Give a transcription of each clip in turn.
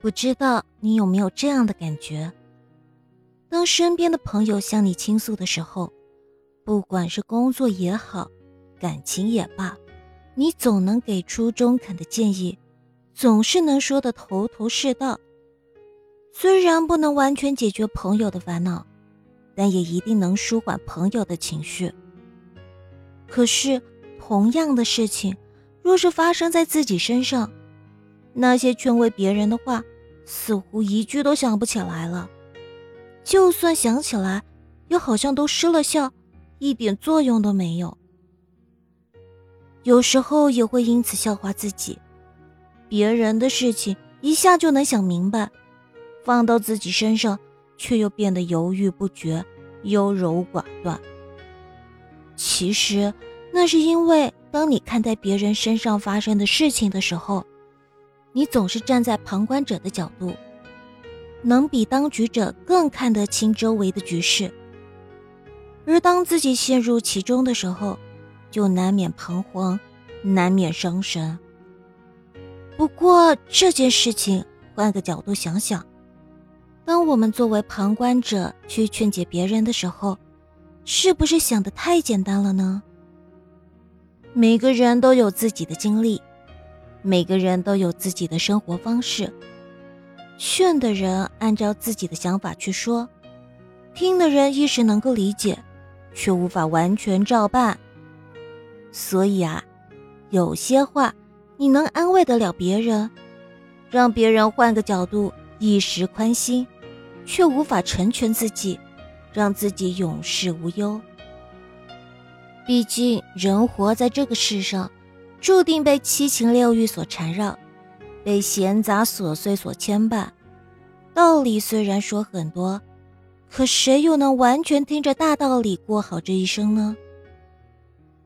不知道你有没有这样的感觉？当身边的朋友向你倾诉的时候，不管是工作也好，感情也罢，你总能给出中肯的建议，总是能说的头头是道。虽然不能完全解决朋友的烦恼，但也一定能舒缓朋友的情绪。可是，同样的事情，若是发生在自己身上，那些劝慰别人的话，似乎一句都想不起来了。就算想起来，又好像都失了效，一点作用都没有。有时候也会因此笑话自己，别人的事情一下就能想明白，放到自己身上，却又变得犹豫不决、优柔寡断。其实，那是因为当你看待别人身上发生的事情的时候，你总是站在旁观者的角度，能比当局者更看得清周围的局势。而当自己陷入其中的时候，就难免彷徨，难免伤神。不过这件事情，换个角度想想，当我们作为旁观者去劝解别人的时候，是不是想的太简单了呢？每个人都有自己的经历，每个人都有自己的生活方式。劝的人按照自己的想法去说，听的人一时能够理解，却无法完全照办。所以啊，有些话你能安慰得了别人，让别人换个角度一时宽心，却无法成全自己，让自己永世无忧。毕竟人活在这个世上，注定被七情六欲所缠绕，被闲杂琐碎所牵绊。道理虽然说很多，可谁又能完全听着大道理过好这一生呢？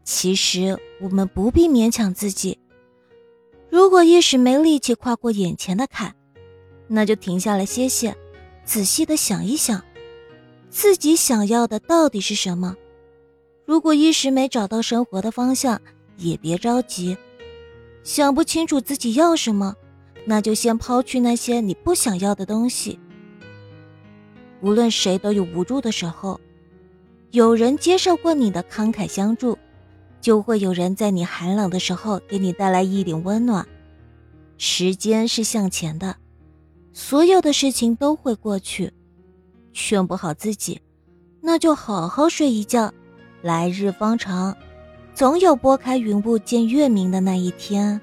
其实我们不必勉强自己。如果一时没力气跨过眼前的坎，那就停下来歇歇，仔细的想一想，自己想要的到底是什么。如果一时没找到生活的方向，也别着急。想不清楚自己要什么，那就先抛去那些你不想要的东西。无论谁都有无助的时候，有人接受过你的慷慨相助。就会有人在你寒冷的时候给你带来一点温暖。时间是向前的，所有的事情都会过去。劝不好自己，那就好好睡一觉。来日方长，总有拨开云雾见月明的那一天。